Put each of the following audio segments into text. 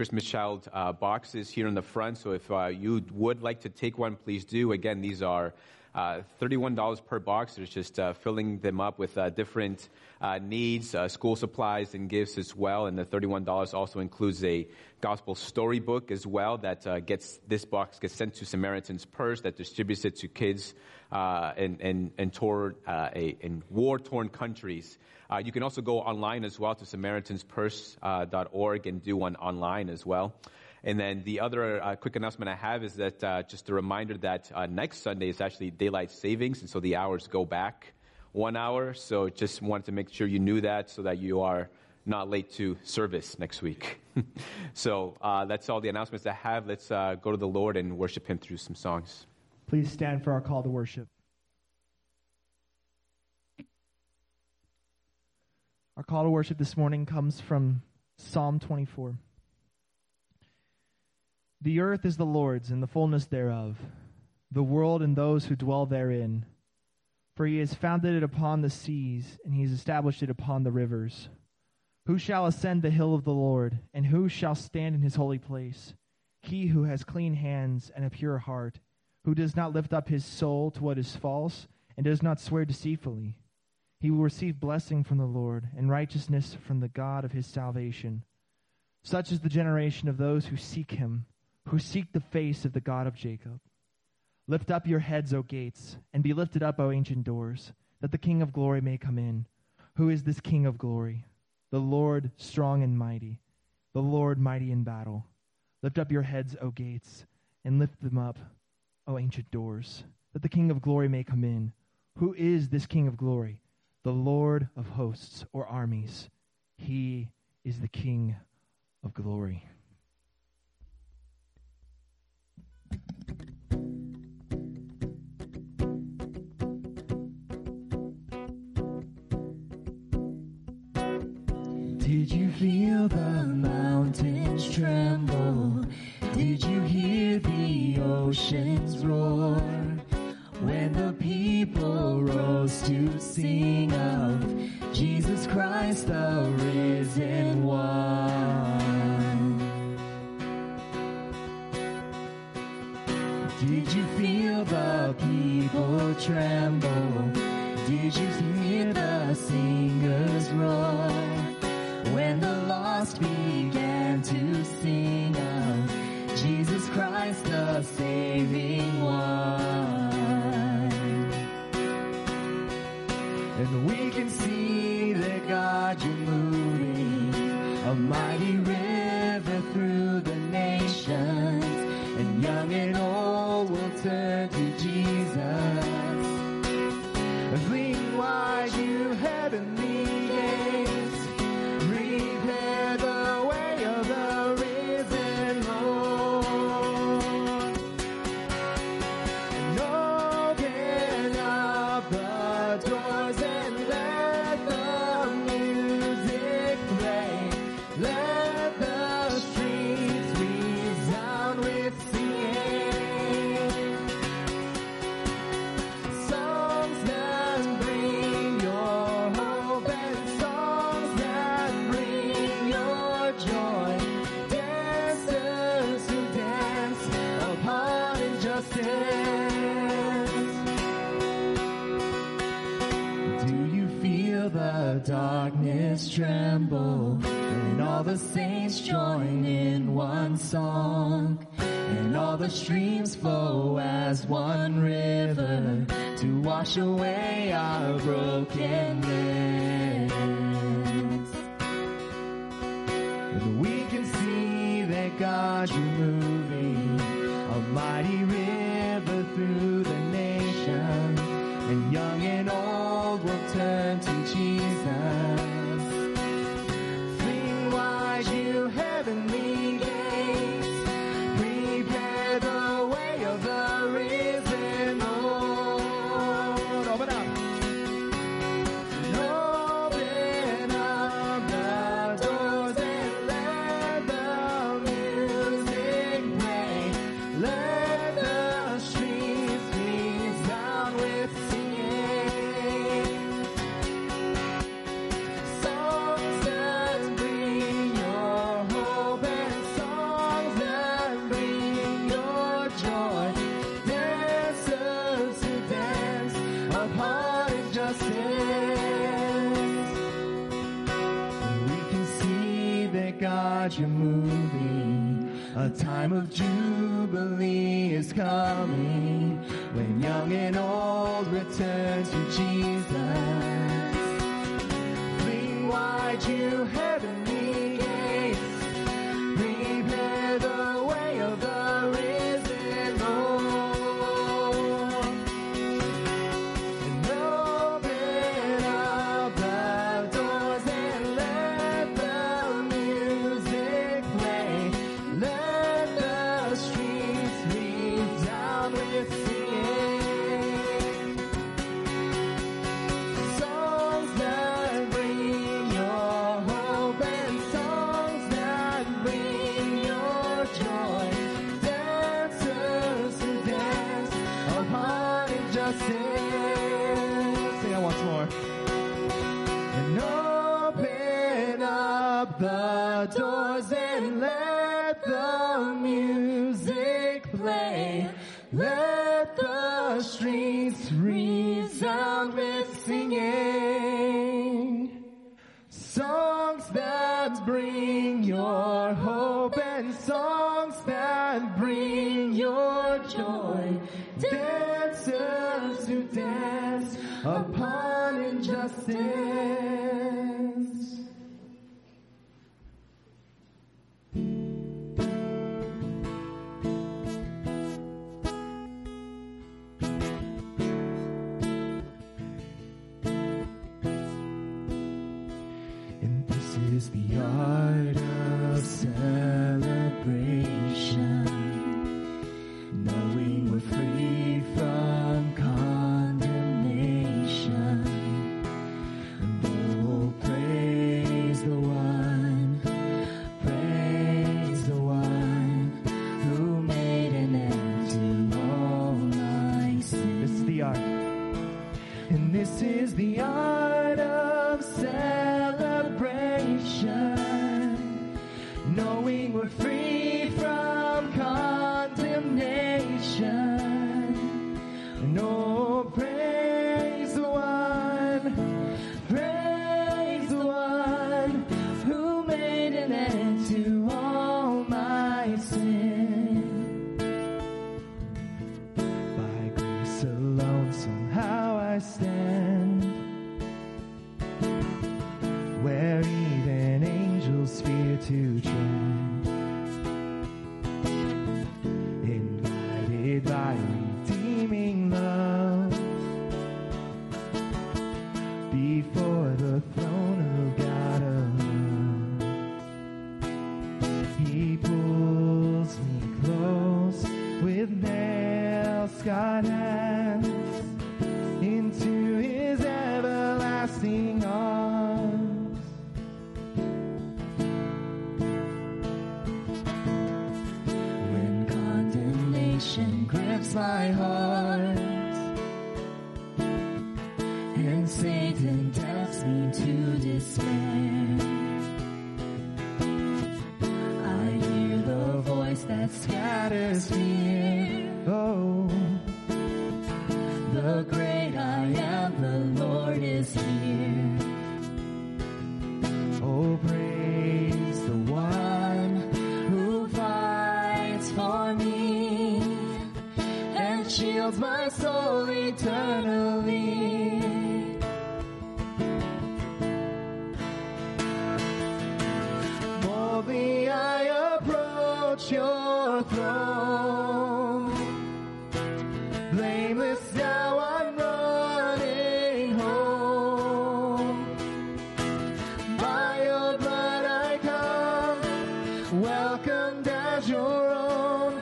Christmas child uh, boxes here in the front. So if uh, you would like to take one, please do. Again, these are uh, $31 per box. There's just uh, filling them up with uh, different uh, needs, uh, school supplies and gifts as well. And the $31 also includes a gospel storybook as well that uh, gets, this box gets sent to Samaritan's Purse that distributes it to kids in, in, in, in war-torn countries. you can also go online as well to samaritanspurse.org and do one online as well. And then the other uh, quick announcement I have is that uh, just a reminder that uh, next Sunday is actually daylight savings, and so the hours go back one hour. So just wanted to make sure you knew that, so that you are not late to service next week. so uh, that's all the announcements I have. Let's uh, go to the Lord and worship Him through some songs. Please stand for our call to worship. Our call to worship this morning comes from Psalm 24. The earth is the Lord's and the fullness thereof, the world and those who dwell therein. For he has founded it upon the seas, and he has established it upon the rivers. Who shall ascend the hill of the Lord, and who shall stand in his holy place? He who has clean hands and a pure heart, who does not lift up his soul to what is false, and does not swear deceitfully. He will receive blessing from the Lord, and righteousness from the God of his salvation. Such is the generation of those who seek him who seek the face of the God of Jacob. Lift up your heads, O gates, and be lifted up, O ancient doors, that the King of glory may come in. Who is this King of glory? The Lord strong and mighty, the Lord mighty in battle. Lift up your heads, O gates, and lift them up, O ancient doors, that the King of glory may come in. Who is this King of glory? The Lord of hosts or armies. He is the King of glory. Did you feel the mountains tremble? Did you hear the oceans roar? When the people rose to sing of Jesus Christ, the risen one. welcomed as your own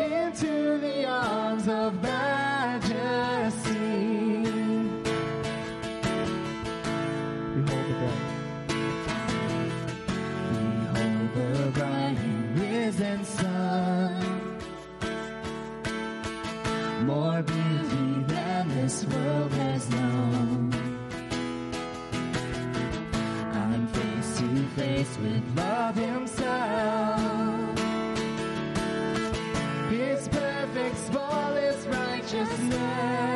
into the arms of majesty. Behold the bride. Behold the bride, who is and son. More beauty than this world has known. I'm face to face with love himself. precious name.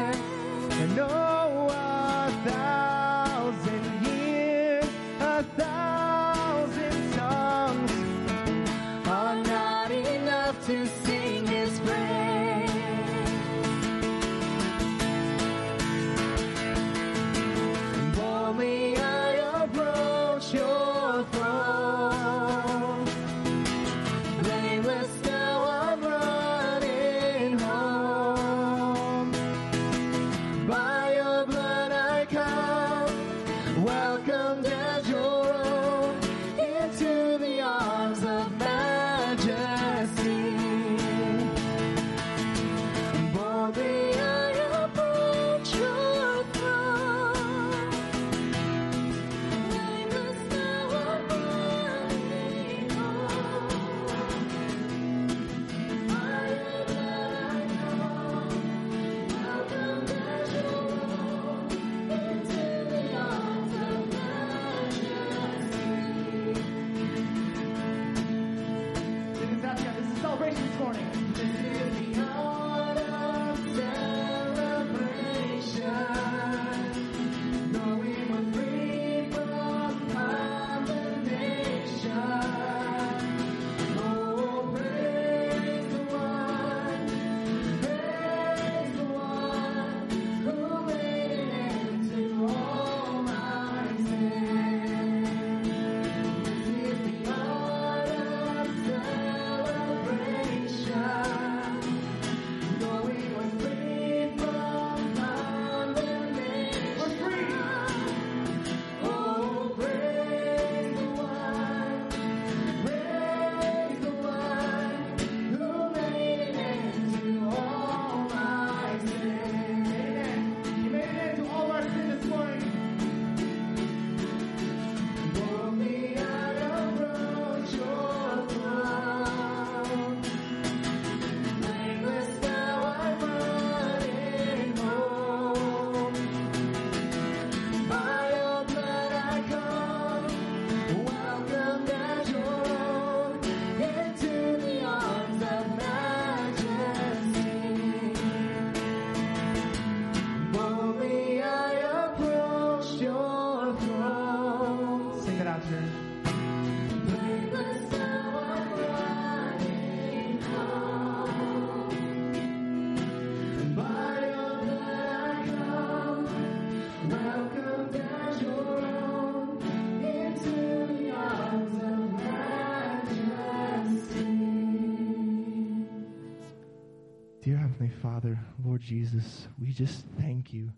Jesus, we just thank you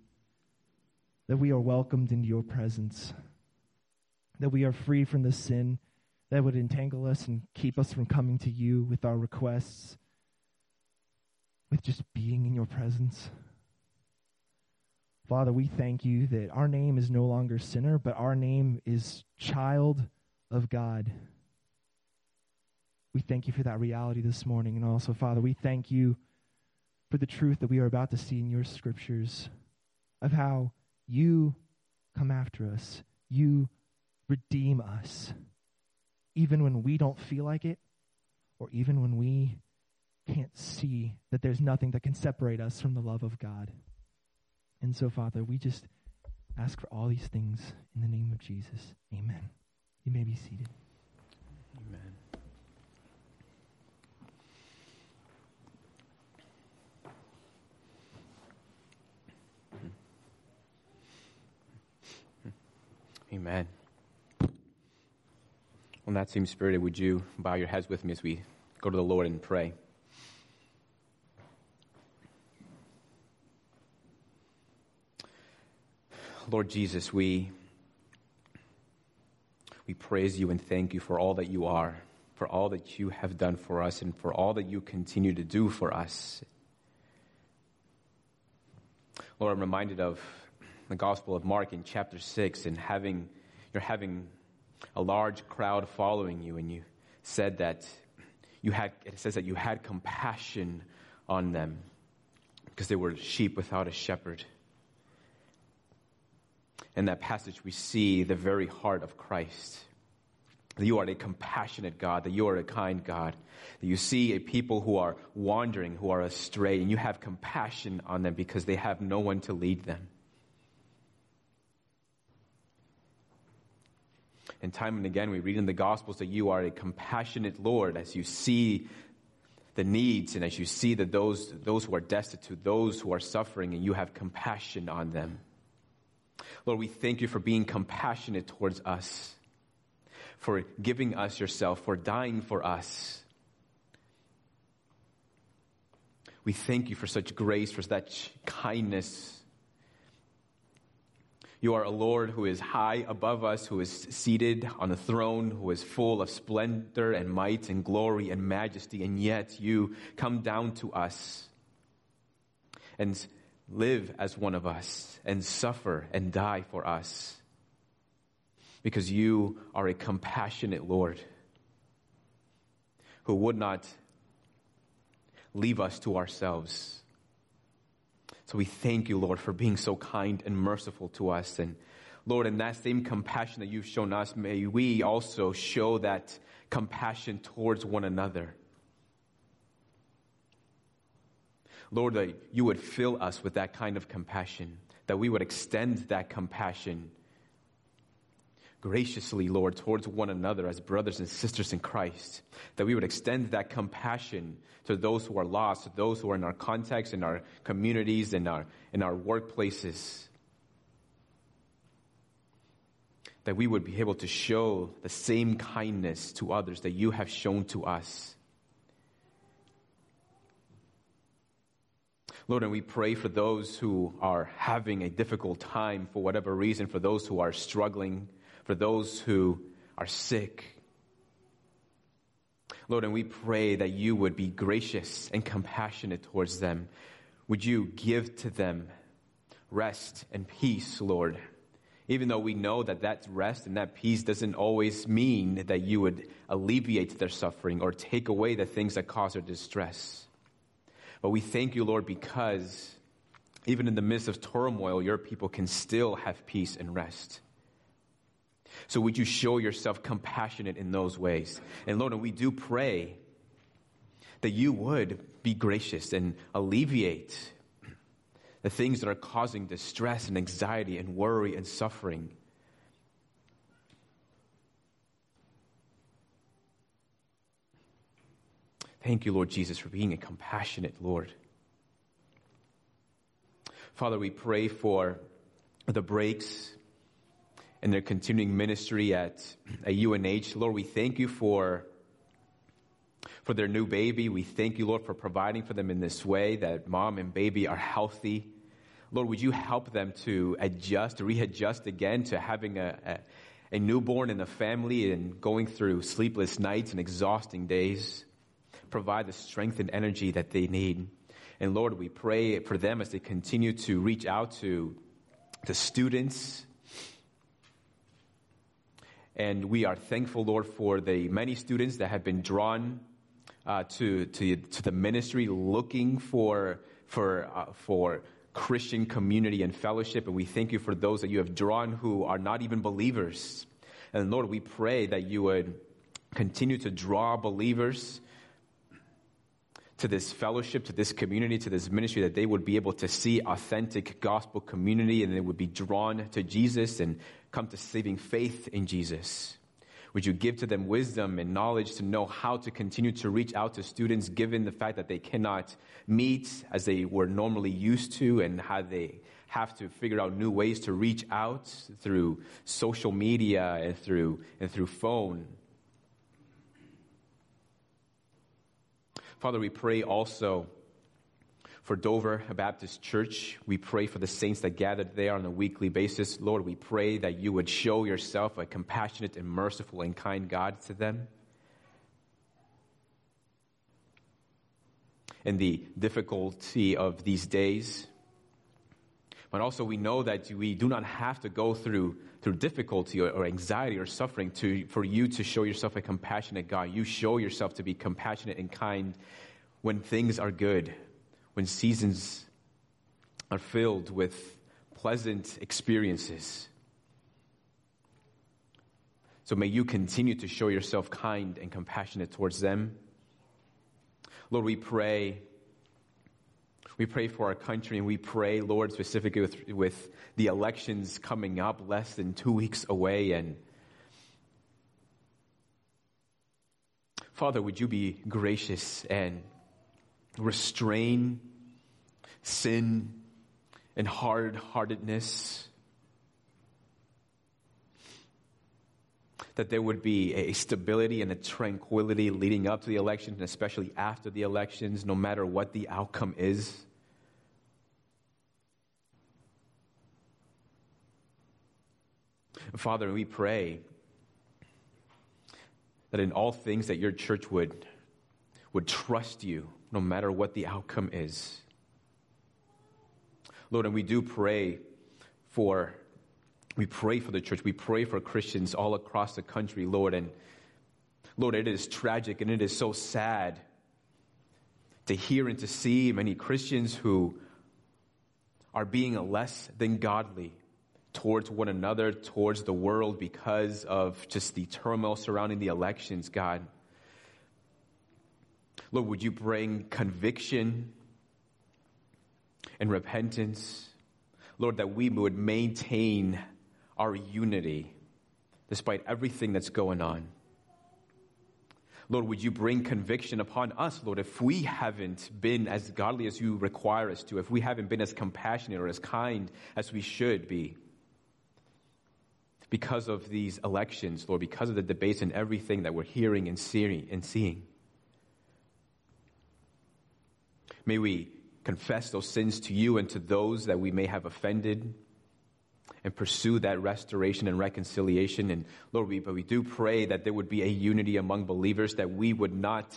that we are welcomed into your presence, that we are free from the sin that would entangle us and keep us from coming to you with our requests, with just being in your presence. Father, we thank you that our name is no longer sinner, but our name is child of God. We thank you for that reality this morning. And also, Father, we thank you for the truth that we are about to see in your scriptures of how you come after us, you redeem us, even when we don't feel like it, or even when we can't see that there's nothing that can separate us from the love of God. And so, Father, we just ask for all these things in the name of Jesus. Amen. You may be seated. Amen. Well, that same spirit, would you bow your heads with me as we go to the Lord and pray? Lord Jesus, we we praise you and thank you for all that you are, for all that you have done for us, and for all that you continue to do for us. Lord, I'm reminded of the Gospel of Mark in chapter 6 and having, you're having a large crowd following you, and you said that you had, it says that you had compassion on them because they were sheep without a shepherd. In that passage, we see the very heart of Christ. That you are a compassionate God, that you are a kind God, that you see a people who are wandering, who are astray, and you have compassion on them because they have no one to lead them. And time and again, we read in the Gospels that you are a compassionate Lord as you see the needs and as you see that those, those who are destitute, those who are suffering, and you have compassion on them. Lord, we thank you for being compassionate towards us, for giving us yourself, for dying for us. We thank you for such grace, for such kindness. You are a Lord who is high above us, who is seated on a throne, who is full of splendor and might and glory and majesty, and yet you come down to us and live as one of us and suffer and die for us because you are a compassionate Lord who would not leave us to ourselves. So we thank you, Lord, for being so kind and merciful to us. And Lord, in that same compassion that you've shown us, may we also show that compassion towards one another. Lord, that you would fill us with that kind of compassion, that we would extend that compassion graciously, Lord, towards one another as brothers and sisters in Christ, that we would extend that compassion to those who are lost, to those who are in our context, in our communities, in our, in our workplaces. That we would be able to show the same kindness to others that you have shown to us. Lord, and we pray for those who are having a difficult time for whatever reason, for those who are struggling, for those who are sick. Lord, and we pray that you would be gracious and compassionate towards them. Would you give to them rest and peace, Lord? Even though we know that that rest and that peace doesn't always mean that you would alleviate their suffering or take away the things that cause their distress. But we thank you, Lord, because even in the midst of turmoil, your people can still have peace and rest. So would you show yourself compassionate in those ways? And Lord, we do pray that you would be gracious and alleviate the things that are causing distress and anxiety and worry and suffering. Thank you, Lord Jesus, for being a compassionate Lord. Father, we pray for the breaks and their continuing ministry at, at UNH. Lord, we thank you for, for their new baby. We thank you, Lord, for providing for them in this way that mom and baby are healthy. Lord, would you help them to adjust, readjust again to having a, a, a newborn in the family and going through sleepless nights and exhausting days? provide the strength and energy that they need. And Lord, we pray for them as they continue to reach out to the students. And we are thankful, Lord, for the many students that have been drawn uh, to, to, to the ministry looking for, for, uh, for Christian community and fellowship. And we thank you for those that you have drawn who are not even believers. And Lord, we pray that you would continue to draw believers to this fellowship, to this community, to this ministry, that they would be able to see authentic gospel community and they would be drawn to Jesus and come to saving faith in Jesus. Would you give to them wisdom and knowledge to know how to continue to reach out to students given the fact that they cannot meet as they were normally used to and how they have to figure out new ways to reach out through social media and through, and through phone Father, we pray also for Dover Baptist Church. We pray for the saints that gathered there on a weekly basis. Lord, we pray that you would show yourself a compassionate and merciful and kind God to them. In the difficulty of these days, but also we know that we do not have to go through through difficulty or, or, anxiety or suffering to, for you to show yourself a compassionate God. You show yourself to be compassionate and kind when things are good, when seasons are filled with pleasant experiences. So may you continue to show yourself kind and compassionate towards them. Lord, we pray we pray for our country and we pray, Lord, specifically with, with the elections coming up less than two weeks away. And Father, would you be gracious and restrain sin and hard heartedness. That there would be a stability and a tranquility leading up to the elections, and especially after the elections, no matter what the outcome is. Father, we pray that in all things that your church would, would trust you no matter what the outcome is. Lord, and we do pray for we pray for the church. We pray for Christians all across the country, Lord. And Lord, it is tragic and it is so sad to hear and to see many Christians who are being less than godly towards one another, towards the world because of just the turmoil surrounding the elections, God. Lord, would you bring conviction and repentance? Lord, that we would maintain our unity despite everything that's going on. Lord, would you bring conviction upon us, Lord, if we haven't been as godly as you require us to, if we haven't been as compassionate or as kind as we should be because of these elections, Lord, because of the debates and everything that we're hearing and seeing and seeing. May we confess those sins to you and to those that we may have offended and pursue that restoration and reconciliation. And Lord, we, but we do pray that there would be a unity among believers, that we would not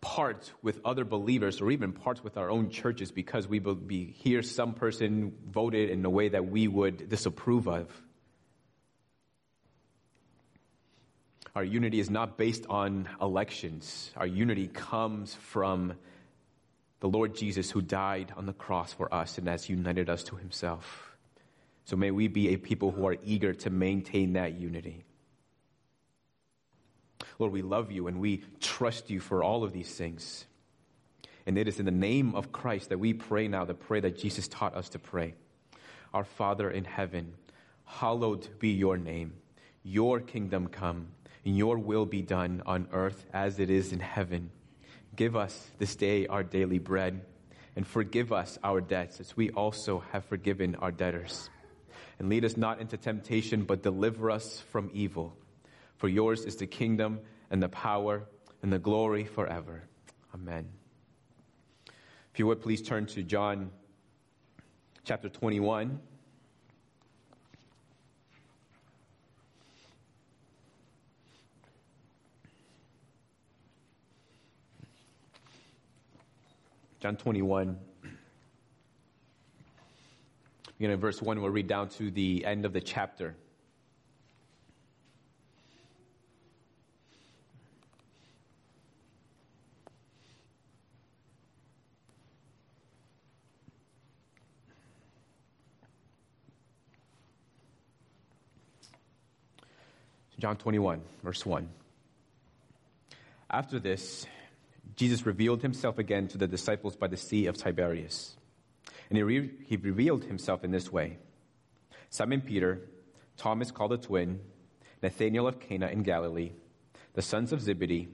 part with other believers or even part with our own churches because we be here some person voted in a way that we would disapprove of. Our unity is not based on elections. Our unity comes from the Lord Jesus who died on the cross for us and has united us to himself. So may we be a people who are eager to maintain that unity. Lord, we love you and we trust you for all of these things. And it is in the name of Christ that we pray now the prayer that Jesus taught us to pray. Our Father in heaven, hallowed be your name. Your kingdom come and your will be done on earth as it is in heaven. Give us this day our daily bread, and forgive us our debts as we also have forgiven our debtors. And lead us not into temptation, but deliver us from evil. For yours is the kingdom and the power and the glory forever. Amen. If you would please turn to John chapter 21. John 21. Beginning in verse 1, we'll read down to the end of the chapter. John 21, verse 1. After this, Jesus revealed himself again to the disciples by the Sea of Tiberias. And he, re- he revealed himself in this way Simon Peter, Thomas called the twin, Nathanael of Cana in Galilee, the sons of Zebedee,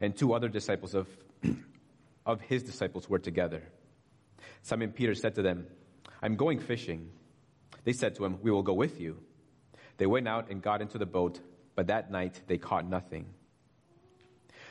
and two other disciples of, of his disciples were together. Simon Peter said to them, I'm going fishing. They said to him, We will go with you. They went out and got into the boat, but that night they caught nothing.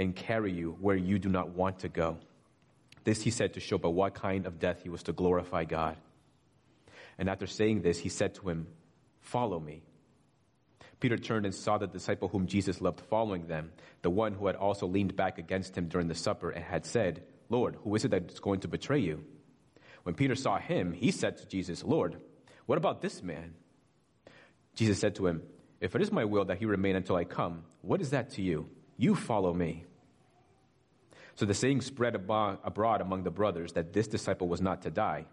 and carry you where you do not want to go. This he said to show by what kind of death he was to glorify God. And after saying this, he said to him, Follow me. Peter turned and saw the disciple whom Jesus loved following them, the one who had also leaned back against him during the supper and had said, Lord, who is it that's going to betray you? When Peter saw him, he said to Jesus, Lord, what about this man? Jesus said to him, If it is my will that he remain until I come, what is that to you? You follow me. So the saying spread abroad among the brothers that this disciple was not to die.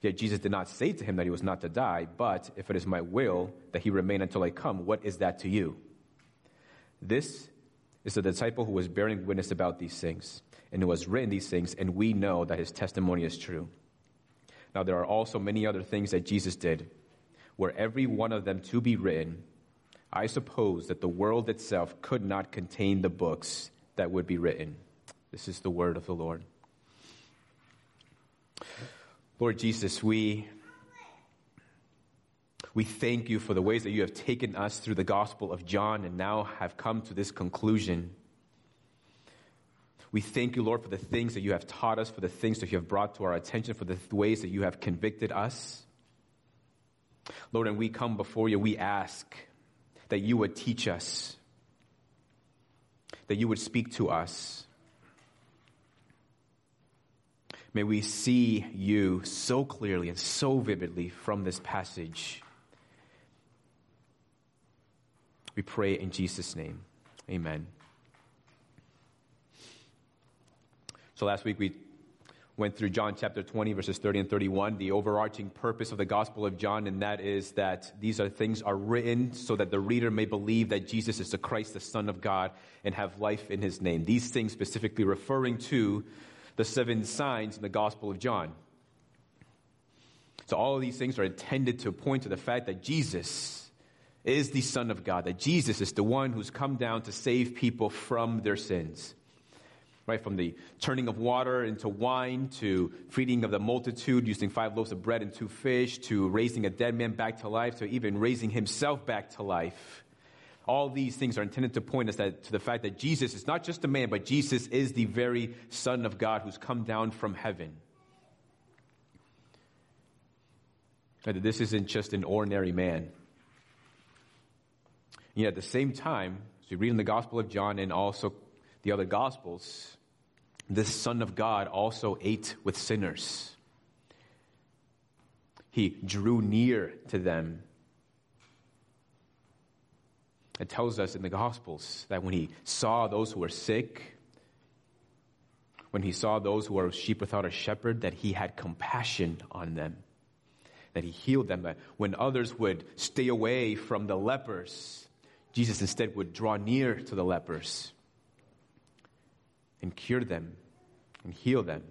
Yet Jesus did not say to him that he was not to die, but if it is my will that he remain until I come, what is that to you? This is the disciple who was bearing witness about these things, and who has written these things, and we know that his testimony is true. Now there are also many other things that Jesus did, were every one of them to be written. I suppose that the world itself could not contain the books that would be written. This is the word of the Lord. Lord Jesus, we, we thank you for the ways that you have taken us through the Gospel of John and now have come to this conclusion. We thank you, Lord, for the things that you have taught us, for the things that you have brought to our attention, for the ways that you have convicted us. Lord, and we come before you, we ask that you would teach us, that you would speak to us. May we see you so clearly and so vividly from this passage. We pray in Jesus' name. Amen. So last week we went through John chapter 20, verses 30 and 31, the overarching purpose of the Gospel of John, and that is that these are things are written so that the reader may believe that Jesus is the Christ, the Son of God, and have life in his name. These things specifically referring to the seven signs in the Gospel of John. So, all of these things are intended to point to the fact that Jesus is the Son of God, that Jesus is the one who's come down to save people from their sins. Right, from the turning of water into wine to feeding of the multitude using five loaves of bread and two fish to raising a dead man back to life to even raising himself back to life. All these things are intended to point us that, to the fact that Jesus is not just a man, but Jesus is the very Son of God who's come down from heaven. That this isn't just an ordinary man. yet at the same time, as we read in the Gospel of John and also the other Gospels, this Son of God also ate with sinners. He drew near to them it tells us in the Gospels that when he saw those who were sick, when he saw those who were sheep without a shepherd, that he had compassion on them, that he healed them, that when others would stay away from the lepers, Jesus instead would draw near to the lepers and cure them and heal them.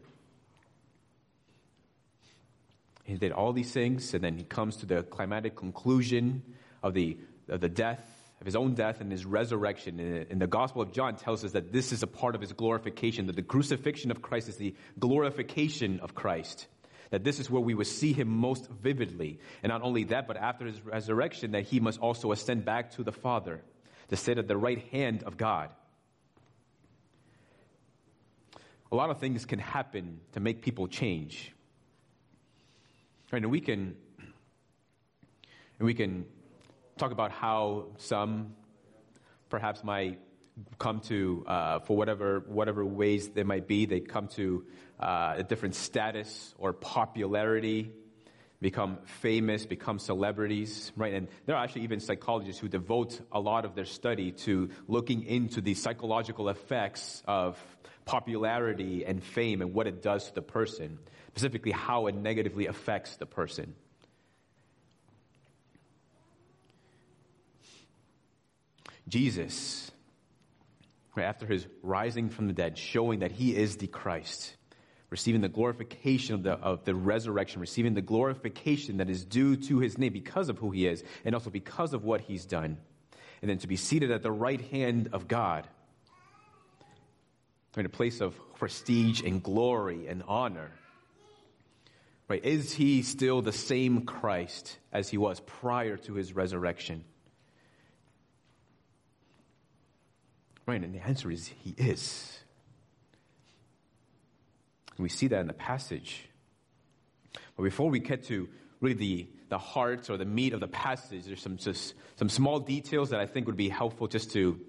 He did all these things, and then he comes to the climatic conclusion of the, of the death of his own death and his resurrection. In the Gospel of John tells us that this is a part of his glorification, that the crucifixion of Christ is the glorification of Christ. That this is where we would see him most vividly. And not only that, but after his resurrection, that he must also ascend back to the Father. to sit at the right hand of God. A lot of things can happen to make people change. Right, and we can and we can talk about how some perhaps might come to, uh, for whatever, whatever ways they might be, they come to uh, a different status or popularity, become famous, become celebrities, right? And there are actually even psychologists who devote a lot of their study to looking into the psychological effects of popularity and fame and what it does to the person, specifically how it negatively affects the person. Jesus after his rising from the dead, showing that he is the Christ, receiving the glorification of the, of the resurrection, receiving the glorification that is due to his name because of who he is, and also because of what he's done. And then to be seated at the right hand of God, in a place of prestige and glory and honor. Right? Is he still the same Christ as he was prior to his resurrection? Right, and the answer is he is. We see that in the passage. But before we get to really the, the heart or the meat of the passage, there's some just some small details that I think would be helpful just to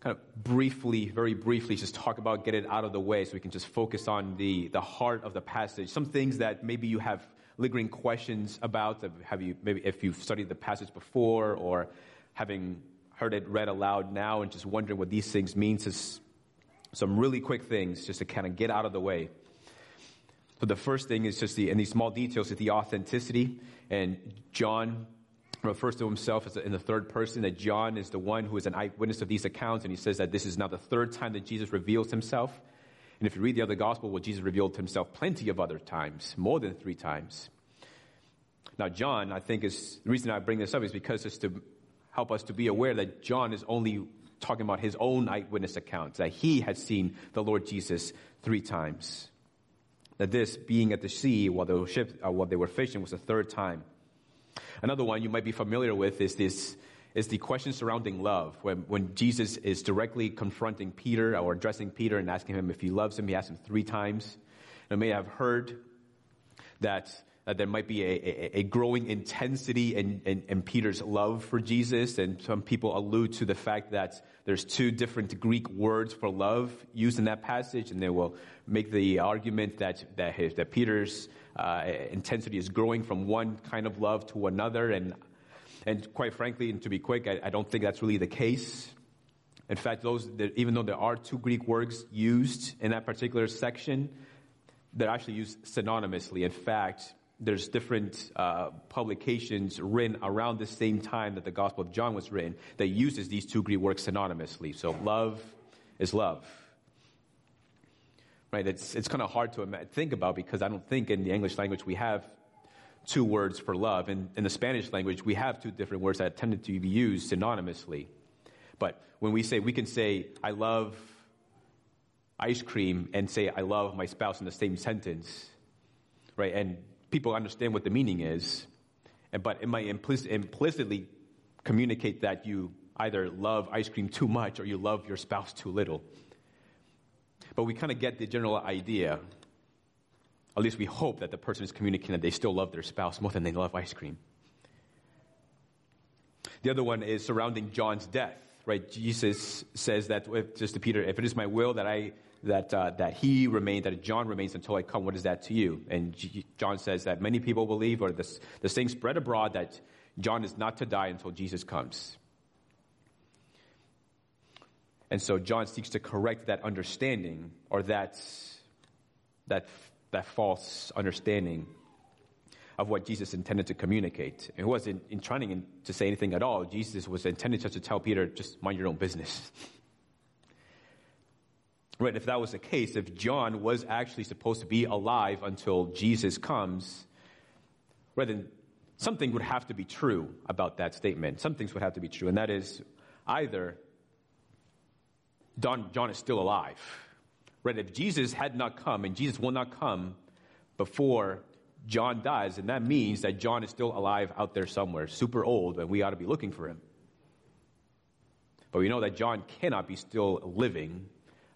kind of briefly, very briefly, just talk about, get it out of the way so we can just focus on the, the heart of the passage. Some things that maybe you have lingering questions about. Have you, maybe if you've studied the passage before or having heard it read aloud now and just wondering what these things mean. So some really quick things just to kind of get out of the way. So the first thing is just the, in these small details, is the authenticity. And John refers to himself as in the third person, that John is the one who is an eyewitness of these accounts. And he says that this is now the third time that Jesus reveals himself. And if you read the other gospel, well, Jesus revealed himself plenty of other times, more than three times. Now, John, I think is, the reason I bring this up is because it's to help us to be aware that John is only talking about his own eyewitness accounts, that he had seen the Lord Jesus three times. That this being at the sea while they ship, uh, while they were fishing was the third time. Another one you might be familiar with is this is the question surrounding love. When, when Jesus is directly confronting Peter or addressing Peter and asking him if he loves him, he asks him three times. You may have heard that that there might be a, a, a growing intensity in, in, in, Peter's love for Jesus. And some people allude to the fact that there's two different Greek words for love used in that passage. And they will make the argument that, that, his, that Peter's uh, intensity is growing from one kind of love to another. And, and quite frankly, and to be quick, I, I don't think that's really the case. In fact, those, even though there are two Greek words used in that particular section, they're actually used synonymously. In fact, there's different uh, publications written around the same time that the Gospel of John was written that uses these two Greek words synonymously. So love is love. Right? It's, it's kind of hard to think about because I don't think in the English language we have two words for love. In, in the Spanish language, we have two different words that tended to be used synonymously. But when we say, we can say, I love ice cream and say, I love my spouse in the same sentence. Right? And people understand what the meaning is, but it might implic- implicitly communicate that you either love ice cream too much or you love your spouse too little. But we kind of get the general idea. At least we hope that the person is communicating that they still love their spouse more than they love ice cream. The other one is surrounding John's death, right? Jesus says that, just to Peter, if it is my will that I that, uh, that he remains, that John remains until I come. What is that to you? And John says that many people believe, or the, the saying spread abroad, that John is not to die until Jesus comes. And so John seeks to correct that understanding, or that, that, that false understanding of what Jesus intended to communicate. He wasn't in trying to say anything at all. Jesus was intended just to tell Peter, just mind your own business. Right, if that was the case, if John was actually supposed to be alive until Jesus comes, right, then something would have to be true about that statement. Some things would have to be true, and that is either John, John is still alive. Right, if Jesus had not come, and Jesus will not come before John dies, and that means that John is still alive out there somewhere, super old, and we ought to be looking for him. But we know that John cannot be still living.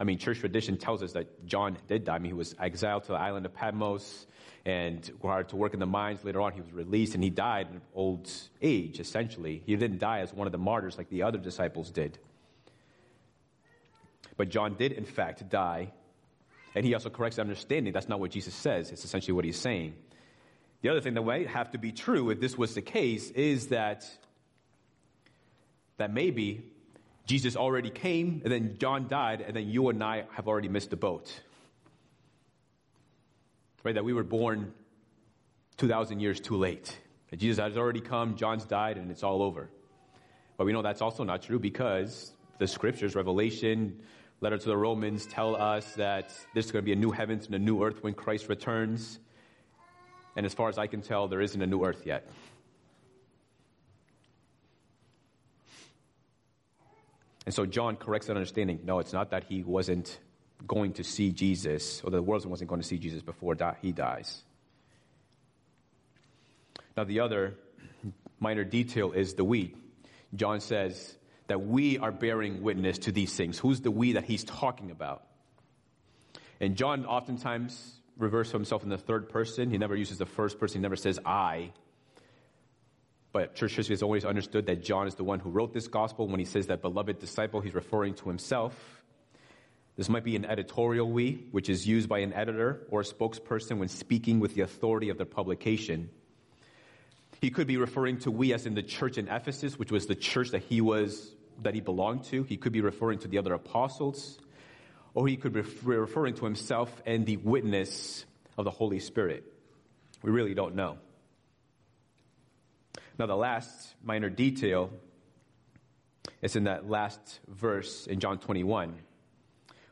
I mean, church tradition tells us that John did die. I mean, he was exiled to the island of Patmos and required to work in the mines. Later on, he was released and he died in old age, essentially. He didn't die as one of the martyrs like the other disciples did. But John did, in fact, die. And he also corrects the understanding. That's not what Jesus says. It's essentially what he's saying. The other thing that might have to be true if this was the case is that, that maybe Jesus already came and then John died and then you and I have already missed the boat. Right? That we were born 2,000 years too late. That Jesus has already come, John's died, and it's all over. But we know that's also not true because the scriptures, Revelation, letter to the Romans, tell us that there's going to be a new heavens and a new earth when Christ returns. And as far as I can tell, there isn't a new earth yet. And so John corrects that understanding. No, it's not that he wasn't going to see Jesus, or the world wasn't going to see Jesus before he dies. Now, the other minor detail is the we. John says that we are bearing witness to these things. Who's the we that he's talking about? And John oftentimes refers himself in the third person. He never uses the first person, he never says I. But church history has always understood that John is the one who wrote this gospel. When he says that beloved disciple, he's referring to himself. This might be an editorial we, which is used by an editor or a spokesperson when speaking with the authority of the publication. He could be referring to we as in the church in Ephesus, which was the church that he was that he belonged to. He could be referring to the other apostles, or he could be referring to himself and the witness of the Holy Spirit. We really don't know. Now, the last minor detail is in that last verse in John 21,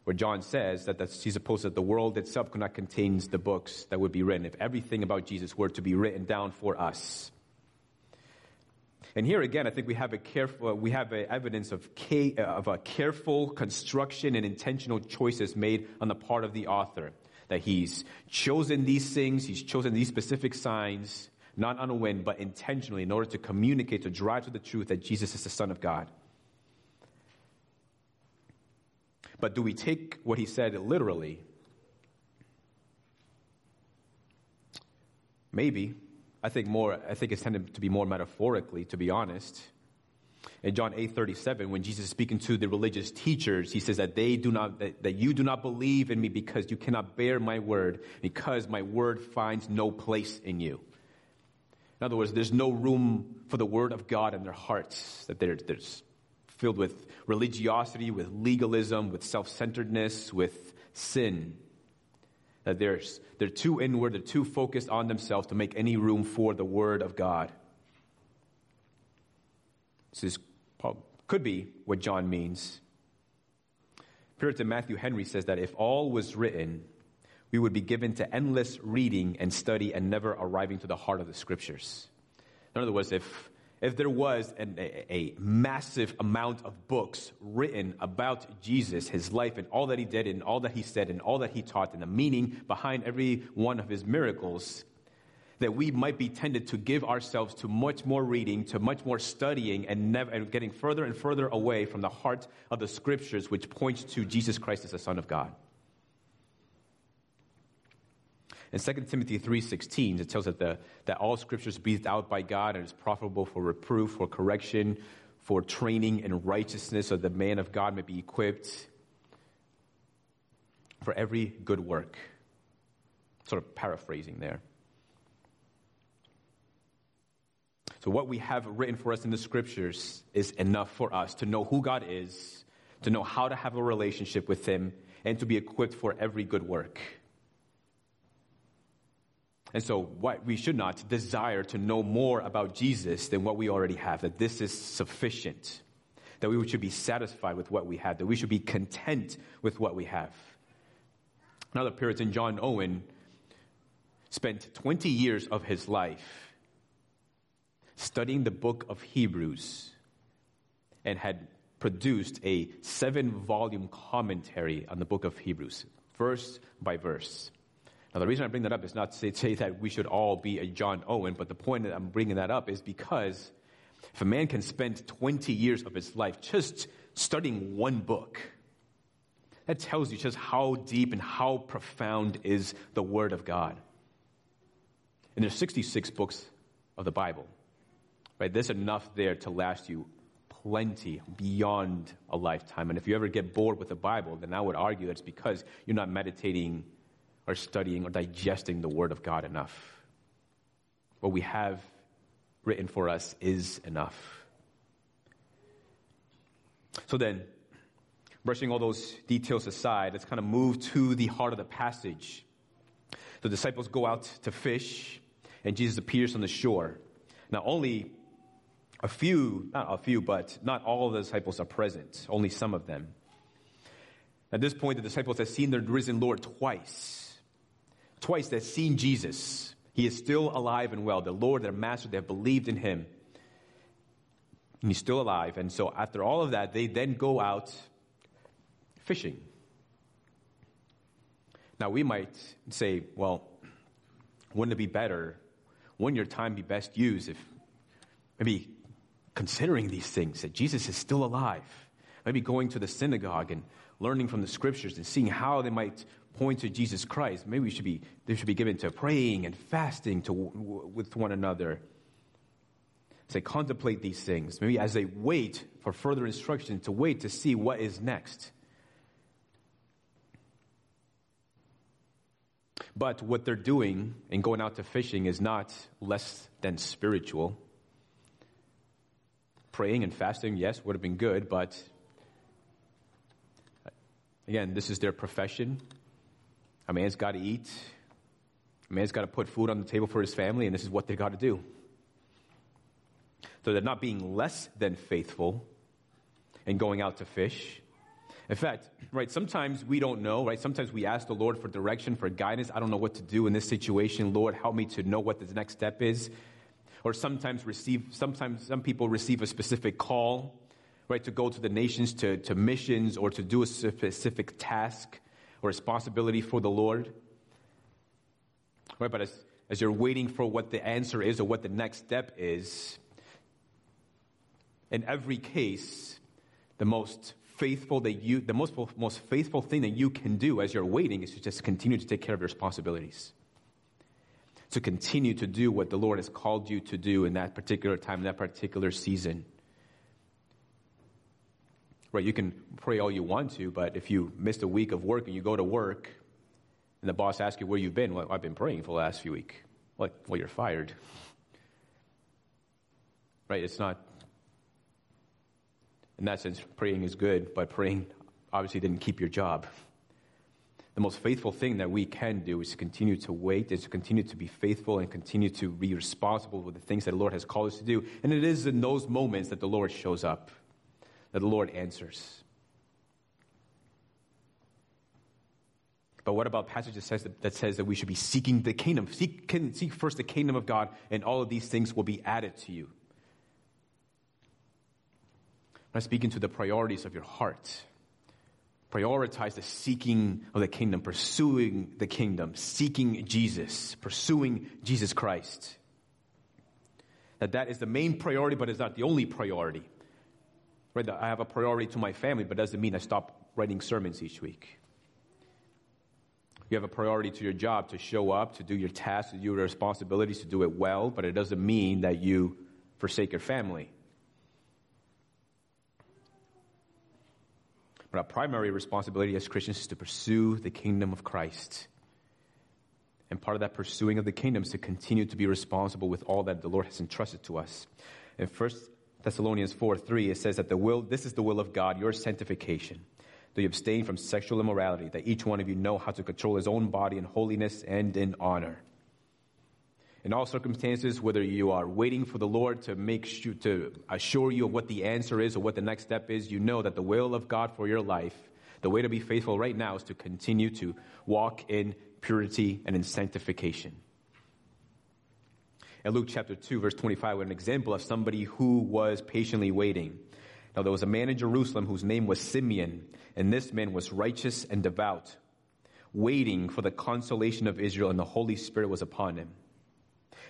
where John says that he supposes that the world itself could not contain the books that would be written if everything about Jesus were to be written down for us. And here again, I think we have a careful, uh, we have evidence of, uh, of a careful construction and intentional choices made on the part of the author. That he's chosen these things, he's chosen these specific signs, not on a whim, but intentionally in order to communicate, to drive to the truth that Jesus is the Son of God. But do we take what he said literally? Maybe. I think more, I think it's tended to be more metaphorically, to be honest. In John 8 37, when Jesus is speaking to the religious teachers, he says that they do not, that, that you do not believe in me because you cannot bear my word, because my word finds no place in you. In other words, there's no room for the word of God in their hearts, that they're, they're filled with religiosity, with legalism, with self centeredness, with sin that they're, they're too inward, they're too focused on themselves to make any room for the Word of God. This is, could be what John means. Puritan Matthew Henry says that if all was written, we would be given to endless reading and study and never arriving to the heart of the Scriptures. In other words, if if there was an, a, a, massive amount of books written about Jesus, his life, and all that he did, and all that he said, and all that he taught, and the meaning behind every one of his miracles, that we might be tended to give ourselves to much more reading, to much more studying, and, never, and getting further and further away from the heart of the scriptures, which points to Jesus Christ as the Son of God. In 2 Timothy 3.16, it tells us that, that all scriptures breathed out by God and is profitable for reproof, for correction, for training in righteousness, so the man of God may be equipped for every good work. Sort of paraphrasing there. So, what we have written for us in the scriptures is enough for us to know who God is, to know how to have a relationship with Him, and to be equipped for every good work. And so, what we should not desire to know more about Jesus than what we already have, that this is sufficient, that we should be satisfied with what we have, that we should be content with what we have. Another Puritan, John Owen, spent 20 years of his life studying the book of Hebrews and had produced a seven volume commentary on the book of Hebrews, verse by verse. Now, the reason I bring that up is not to say that we should all be a John Owen, but the point that I'm bringing that up is because if a man can spend 20 years of his life just studying one book. That tells you just how deep and how profound is the Word of God. And there's 66 books of the Bible. Right? There's enough there to last you plenty beyond a lifetime. And if you ever get bored with the Bible, then I would argue that it's because you're not meditating or studying or digesting the Word of God enough. What we have written for us is enough. So then, brushing all those details aside, let's kind of move to the heart of the passage. The disciples go out to fish, and Jesus appears on the shore. Now, only a few, not a few, but not all of the disciples are present, only some of them. At this point, the disciples have seen their risen Lord twice. Twice they've seen Jesus. He is still alive and well. The Lord, their master, they have believed in him. And he's still alive. And so after all of that, they then go out fishing. Now we might say, well, wouldn't it be better? Wouldn't your time be best used if maybe considering these things that Jesus is still alive? Maybe going to the synagogue and learning from the scriptures and seeing how they might point to Jesus Christ. Maybe we should be, they should be given to praying and fasting to, with one another. They contemplate these things, maybe as they wait for further instruction, to wait to see what is next. But what they're doing in going out to fishing is not less than spiritual. Praying and fasting, yes, would have been good, but again, this is their profession. A man's got to eat, a man's got to put food on the table for his family, and this is what they got to do. So they're not being less than faithful in going out to fish. In fact, right, sometimes we don't know, right? Sometimes we ask the Lord for direction, for guidance. I don't know what to do in this situation. Lord, help me to know what the next step is. Or sometimes receive, sometimes some people receive a specific call, right, to go to the nations, to, to missions, or to do a specific task or responsibility for the Lord. Right, but as, as you're waiting for what the answer is or what the next step is, in every case, the most faithful that you, the most, most faithful thing that you can do as you're waiting is to just continue to take care of your responsibilities. To continue to do what the Lord has called you to do in that particular time, in that particular season. Right, you can pray all you want to, but if you missed a week of work and you go to work and the boss asks you where you've been, well, I've been praying for the last few weeks. Well, well, you're fired. Right, it's not in that sense, praying is good, but praying obviously didn't keep your job. The most faithful thing that we can do is to continue to wait, is to continue to be faithful and continue to be responsible with the things that the Lord has called us to do. And it is in those moments that the Lord shows up, that the Lord answers. But what about passages says that, that, says that we should be seeking the kingdom? Seek, seek first the kingdom of God, and all of these things will be added to you. I'm speaking to the priorities of your heart. Prioritize the seeking of the kingdom, pursuing the kingdom, seeking Jesus, pursuing Jesus Christ. That that is the main priority, but it's not the only priority. Right? I have a priority to my family, but doesn't mean I stop writing sermons each week. You have a priority to your job to show up, to do your tasks, to do your responsibilities, to do it well, but it doesn't mean that you forsake your family. But our primary responsibility as Christians is to pursue the kingdom of Christ. And part of that pursuing of the kingdom is to continue to be responsible with all that the Lord has entrusted to us. In 1 Thessalonians 4 3, it says that the will, this is the will of God, your sanctification, that you abstain from sexual immorality, that each one of you know how to control his own body in holiness and in honor in all circumstances, whether you are waiting for the Lord to make sure, to assure you of what the answer is or what the next step is, you know that the will of God for your life, the way to be faithful right now is to continue to walk in purity and in sanctification. In Luke chapter 2, verse 25, we have an example of somebody who was patiently waiting. Now, there was a man in Jerusalem whose name was Simeon, and this man was righteous and devout, waiting for the consolation of Israel, and the Holy Spirit was upon him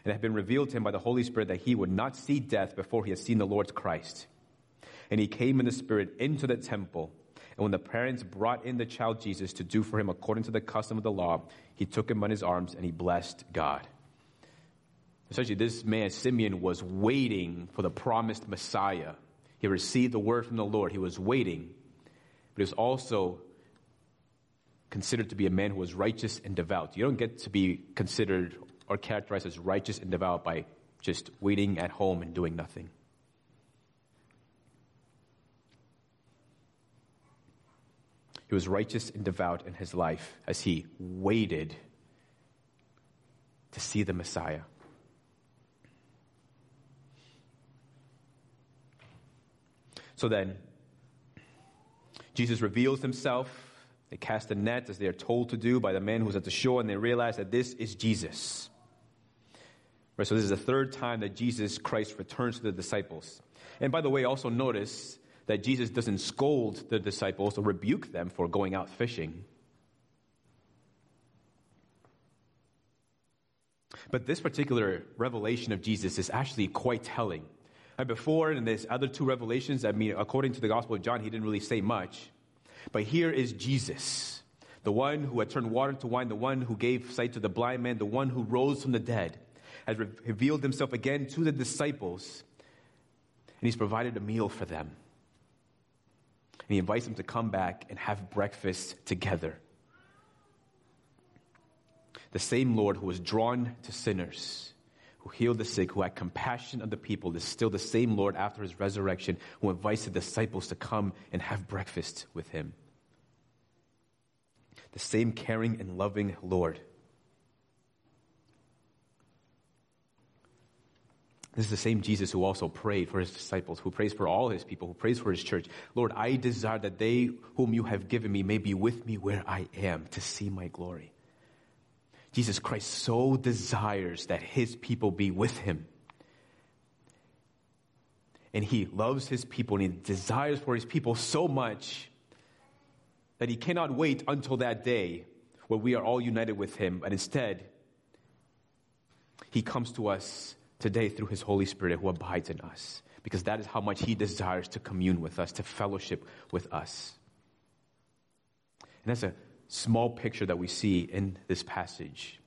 and it had been revealed to him by the Holy Spirit that he would not see death before he had seen the Lord's Christ. And he came in the Spirit into the temple. And when the parents brought in the child Jesus to do for him according to the custom of the law, he took him on his arms and he blessed God. Essentially, this man, Simeon, was waiting for the promised Messiah. He received the word from the Lord. He was waiting, but he was also considered to be a man who was righteous and devout. You don't get to be considered or characterized as righteous and devout by just waiting at home and doing nothing. He was righteous and devout in his life as he waited to see the Messiah. So then, Jesus reveals himself. They cast a net as they are told to do by the man who's at the shore, and they realize that this is Jesus. Right, so this is the third time that Jesus Christ returns to the disciples. And by the way, also notice that Jesus doesn't scold the disciples or rebuke them for going out fishing. But this particular revelation of Jesus is actually quite telling. And before, in these other two revelations, I mean, according to the Gospel of John, he didn't really say much. But here is Jesus, the one who had turned water to wine, the one who gave sight to the blind man, the one who rose from the dead, has revealed himself again to the disciples, and he's provided a meal for them. And he invites them to come back and have breakfast together. The same Lord who was drawn to sinners who healed the sick, who had compassion of the people, is still the same Lord after his resurrection who invites the disciples to come and have breakfast with him. The same caring and loving Lord. This is the same Jesus who also prayed for his disciples, who prays for all his people, who prays for his church. Lord, I desire that they whom you have given me may be with me where I am to see my glory. Jesus Christ so desires that his people be with him. And he loves his people and he desires for his people so much that he cannot wait until that day where we are all united with him. But instead, he comes to us today through his Holy Spirit who abides in us. Because that is how much he desires to commune with us, to fellowship with us. And that's a small picture that we see in this passage.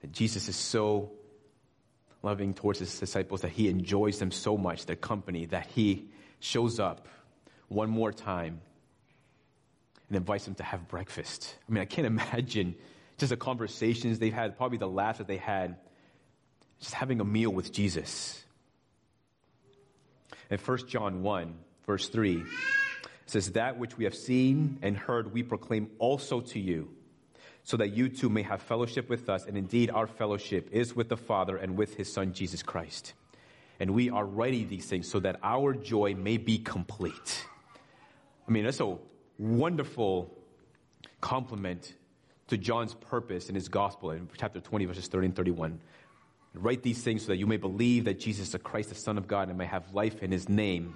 That Jesus is so loving towards his disciples that he enjoys them so much, their company, that he shows up one more time and invites them to have breakfast. I mean, I can't imagine just the conversations they've had, probably the laughs that they had, just having a meal with Jesus. In 1 John 1, verse 3, says, That which we have seen and heard, we proclaim also to you, so that you too may have fellowship with us. And indeed, our fellowship is with the Father and with his Son, Jesus Christ. And we are writing these things so that our joy may be complete. I mean, that's a wonderful complement to John's purpose in his gospel in chapter 20, verses 30 and 31. Write these things so that you may believe that Jesus is the Christ, the Son of God, and may have life in his name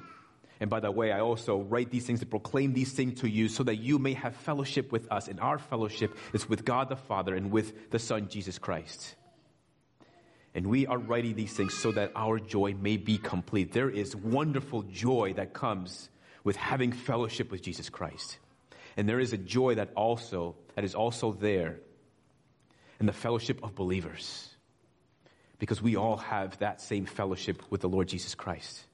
and by the way, I also write these things to proclaim these things to you so that you may have fellowship with us. And our fellowship is with God the Father and with the Son, Jesus Christ. And we are writing these things so that our joy may be complete. There is wonderful joy that comes with having fellowship with Jesus Christ. And there is a joy that also, that is also there in the fellowship of believers. Because we all have that same fellowship with the Lord Jesus Christ.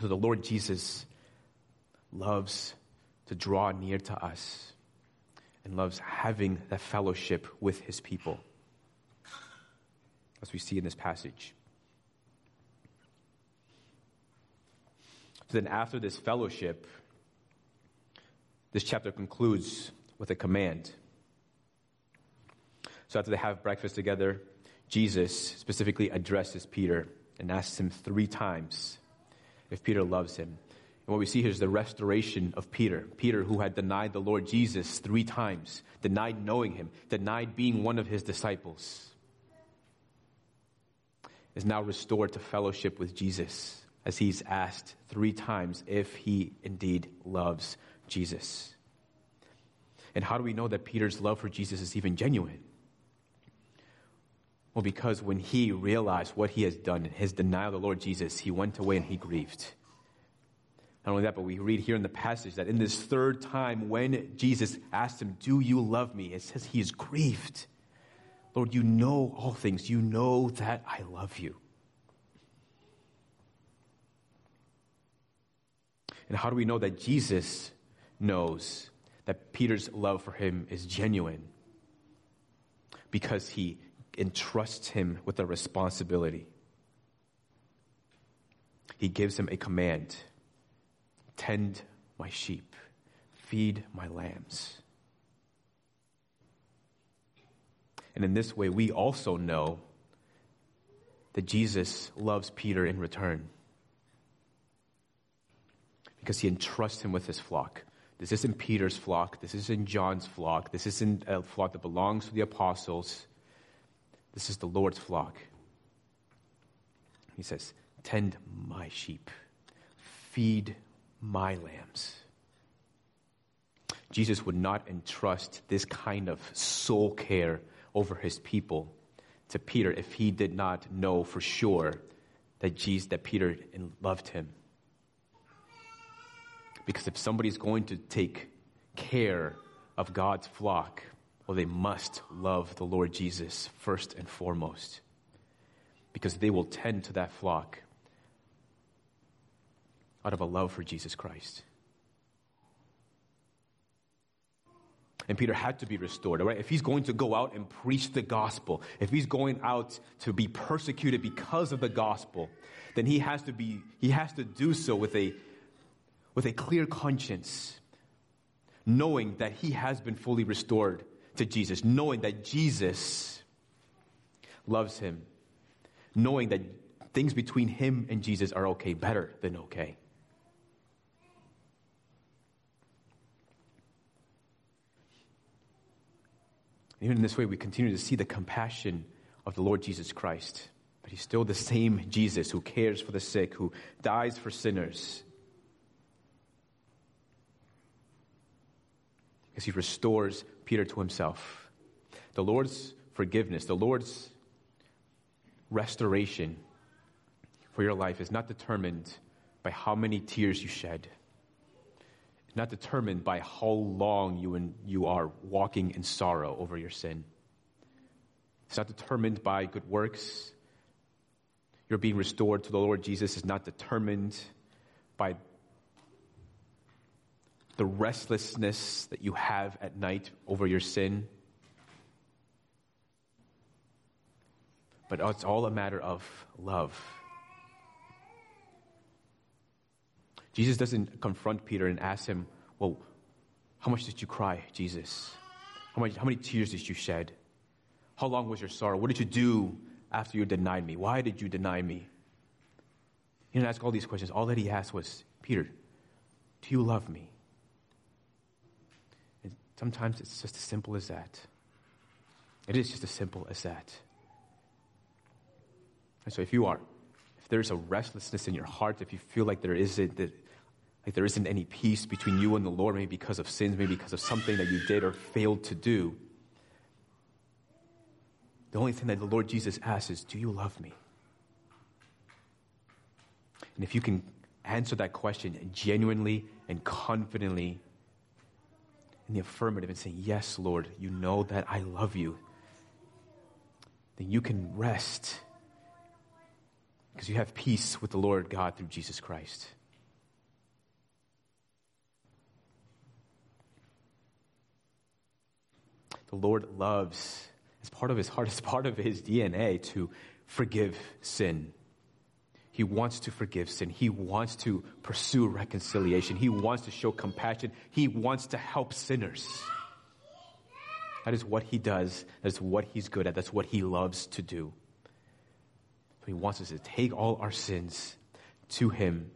So the Lord Jesus loves to draw near to us and loves having that fellowship with his people, as we see in this passage. So then, after this fellowship, this chapter concludes with a command. So, after they have breakfast together, Jesus specifically addresses Peter and asks him three times if Peter loves him. And what we see here is the restoration of Peter. Peter, who had denied the Lord Jesus three times, denied knowing him, denied being one of his disciples, is now restored to fellowship with Jesus as he's asked three times if he indeed loves Jesus. And how do we know that Peter's love for Jesus is even genuine? Well, because when he realized what he has done, in his denial of the Lord Jesus, he went away and he grieved. Not only that, but we read here in the passage that in this third time when Jesus asked him, Do you love me? It says he is grieved. Lord, you know all things. You know that I love you. And how do we know that Jesus knows that Peter's love for him is genuine? Because he entrusts him with a responsibility. He gives him a command tend my sheep, feed my lambs. And in this way, we also know that Jesus loves Peter in return because he entrusts him with his flock. This isn't Peter's flock. This isn't John's flock. This isn't a flock that belongs to the apostles. This is the Lord's flock. He says, Tend my sheep, feed my lambs. Jesus would not entrust this kind of soul care over his people to Peter if he did not know for sure that Jesus, that Peter loved him. Because if somebody's going to take care of God's flock, well, they must love the Lord Jesus first and foremost. Because they will tend to that flock out of a love for Jesus Christ. And Peter had to be restored, right? If he's going to go out and preach the gospel, if he's going out to be persecuted because of the gospel, then he has to be, he has to do so with a, with a clear conscience, knowing that he has been fully restored to Jesus, knowing that Jesus loves him, knowing that things between him and Jesus are okay, better than okay. even in this way, we continue to see the compassion of the Lord Jesus Christ. But he's still the same Jesus who cares for the sick, who dies for sinners. As he restores Peter to himself. The Lord's forgiveness, the Lord's restoration for your life is not determined by how many tears you shed It's not determined by how long you, in, you are walking in sorrow over your sin. It's not determined by good works. Your being restored to the Lord Jesus is not determined by the restlessness that you have at night over your sin. But it's all a matter of love. Jesus doesn't confront Peter and ask him, Well, how much did you cry, Jesus? How, much, how many tears did you shed? How long was your sorrow? What did you do after you denied me? Why did you deny me? He didn't ask all these questions. All that he asked was, Peter, do you love me? Sometimes it's just as simple as that. It is just as simple as that. And so if you are, if there's a restlessness in your heart, if you feel like there isn't, that like there isn't any peace between you and the Lord, maybe because of sins, maybe because of something that you did or failed to do. The only thing that the Lord Jesus asks is, Do you love me? And if you can answer that question genuinely and confidently in the affirmative and saying, Yes, Lord, you know that I love you, then you can rest because you have peace with the Lord God through Jesus Christ. the Lord loves, as part of his heart, as part of his DNA, to forgive sin. He wants to forgive sin. He wants to pursue reconciliation. He wants to show compassion. He wants to help sinners. That is what he does. That's what he's good at. That's what he loves to do. So he wants us to take all our sins to him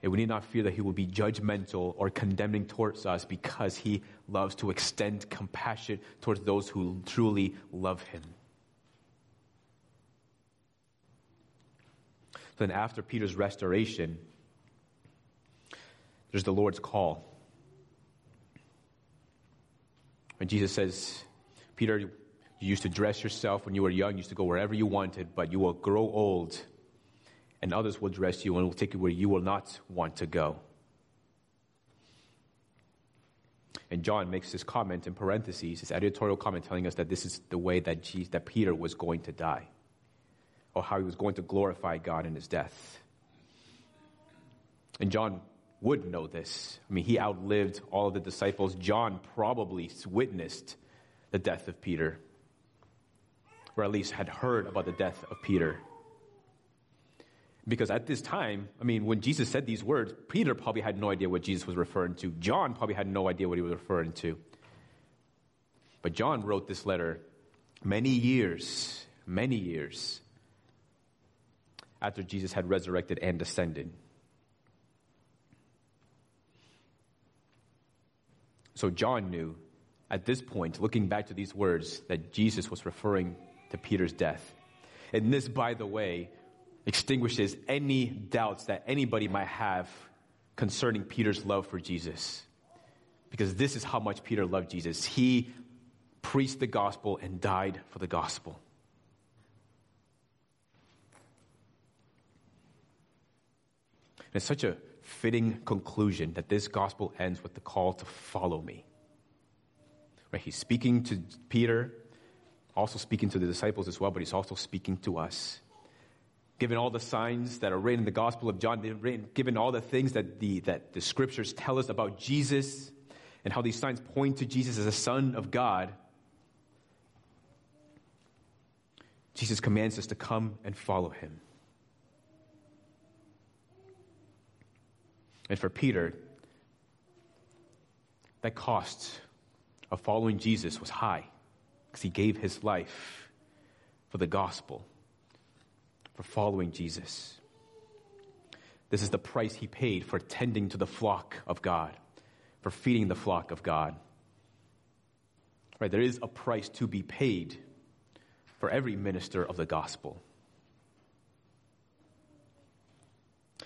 and we need not fear that he will be judgmental or condemning towards us because he loves to extend compassion towards those who truly love him. Then, after Peter's restoration, there's the Lord's call. When Jesus says, Peter, You used to dress yourself when you were young, you used to go wherever you wanted, but you will grow old, and others will dress you and will take you where you will not want to go. And John makes this comment in parentheses, his editorial comment telling us that this is the way that, Jesus, that Peter was going to die, or how he was going to glorify God in his death. And John would know this. I mean, he outlived all of the disciples. John probably witnessed the death of Peter, or at least had heard about the death of Peter. Because at this time, I mean, when Jesus said these words, Peter probably had no idea what Jesus was referring to. John probably had no idea what he was referring to. But John wrote this letter many years, many years after Jesus had resurrected and ascended. So John knew at this point, looking back to these words, that Jesus was referring to Peter's death. And this, by the way, extinguishes any doubts that anybody might have concerning Peter's love for Jesus. Because this is how much Peter loved Jesus. He preached the gospel and died for the gospel. And it's such a fitting conclusion that this gospel ends with the call to follow me. Right? He's speaking to Peter, also speaking to the disciples as well, but he's also speaking to us. Given all the signs that are written in the Gospel of John, given all the things that the, that the scriptures tell us about Jesus and how these signs point to Jesus as a Son of God, Jesus commands us to come and follow him. And for Peter, that cost of following Jesus was high because he gave his life for the gospel, for following Jesus. This is the price he paid for tending to the flock of God, for feeding the flock of God. Right, there is a price to be paid for every minister of the gospel.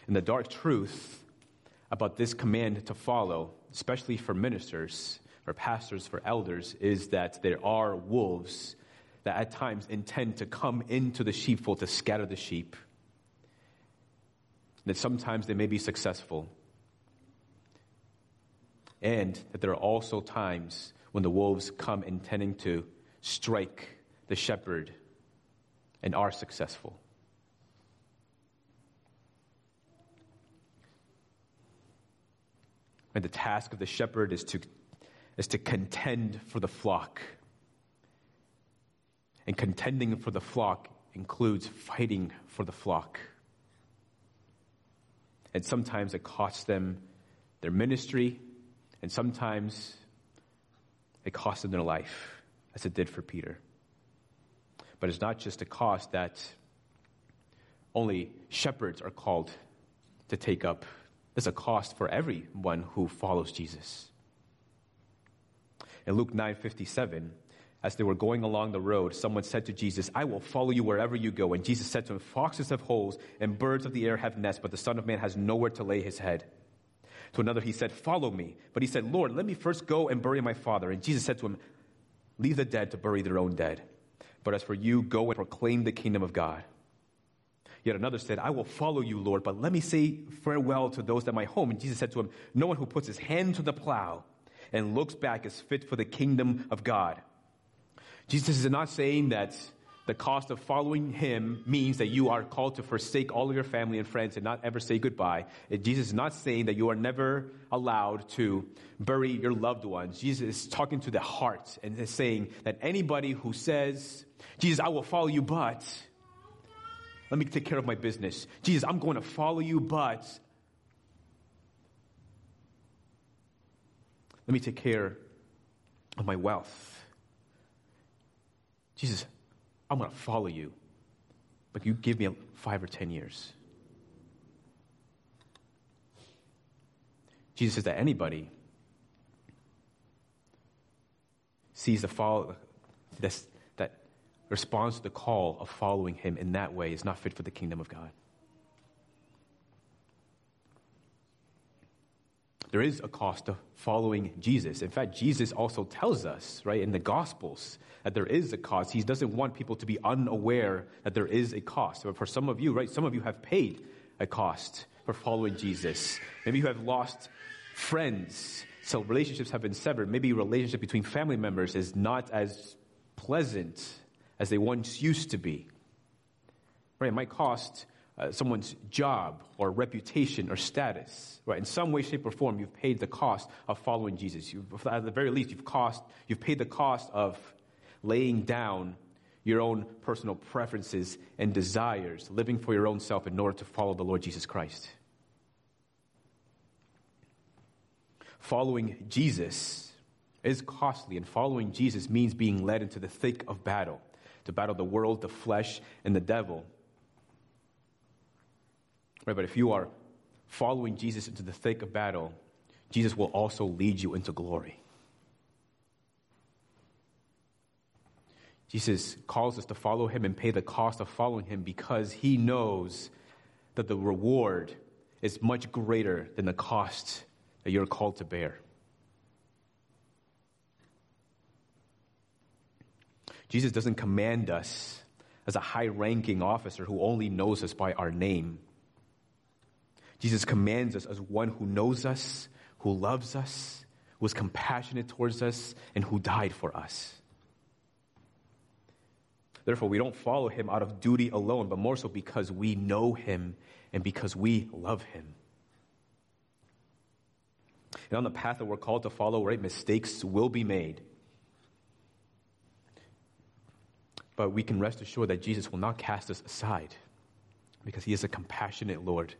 And the dark truth about this command to follow, especially for ministers, for pastors, for elders, is that there are wolves that at times intend to come into the sheepfold to scatter the sheep. That sometimes they may be successful. And that there are also times when the wolves come intending to strike the shepherd and are successful. And the task of the shepherd is to, is to contend for the flock. And contending for the flock includes fighting for the flock. And sometimes it costs them their ministry, and sometimes it costs them their life, as it did for Peter. But it's not just a cost that only shepherds are called to take up there's a cost for everyone who follows Jesus. In Luke 9:57, as they were going along the road, someone said to Jesus, I will follow you wherever you go. And Jesus said to him, Foxes have holes and birds of the air have nests, but the Son of Man has nowhere to lay his head. To another he said, Follow me. But he said, Lord, let me first go and bury my father. And Jesus said to him, Leave the dead to bury their own dead. But as for you, go and proclaim the kingdom of God. Yet another said, I will follow you, Lord, but let me say farewell to those at my home. And Jesus said to him, No one who puts his hand to the plow and looks back is fit for the kingdom of God. Jesus is not saying that the cost of following him means that you are called to forsake all of your family and friends and not ever say goodbye. Jesus is not saying that you are never allowed to bury your loved ones. Jesus is talking to the heart and is saying that anybody who says, Jesus, I will follow you, but let me take care of my business. Jesus, I'm going to follow you, but let me take care of my wealth. Jesus, I'm going to follow you, but you give me five or ten years. Jesus says that anybody sees the follow, this, responds to the call of following him in that way is not fit for the kingdom of God. There is a cost to following Jesus. In fact, Jesus also tells us, right, in the Gospels, that there is a cost. He doesn't want people to be unaware that there is a cost. But for some of you, right, some of you have paid a cost for following Jesus. Maybe you have lost friends, so relationships have been severed. Maybe relationship between family members is not as pleasant as they once used to be. Right? It might cost uh, someone's job or reputation or status, right? In some way, shape, or form, you've paid the cost of following Jesus. You've, at the very least, you've cost, you've paid the cost of laying down your own personal preferences and desires, living for your own self in order to follow the Lord Jesus Christ. Following Jesus is costly, and following Jesus means being led into the thick of battle to battle the world, the flesh, and the devil. Right, but if you are following Jesus into the thick of battle, Jesus will also lead you into glory. Jesus calls us to follow him and pay the cost of following him because he knows that the reward is much greater than the cost that you're called to bear. Jesus doesn't command us as a high ranking officer who only knows us by our name. Jesus commands us as one who knows us, who loves us, who is compassionate towards us, and who died for us. Therefore, we don't follow him out of duty alone, but more so because we know him and because we love him. And on the path that we're called to follow, right, mistakes will be made. But we can rest assured that Jesus will not cast us aside because he is a compassionate Lord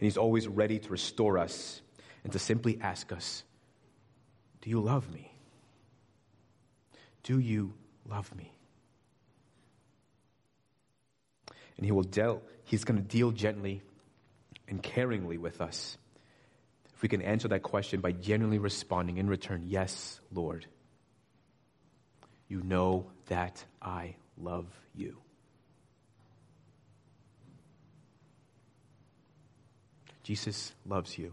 and He's always ready to restore us and to simply ask us, Do you love me? Do you love me? And He will deal, He's going to deal gently and caringly with us. If we can answer that question by genuinely responding in return, Yes, Lord, you know that I love you. Jesus loves you.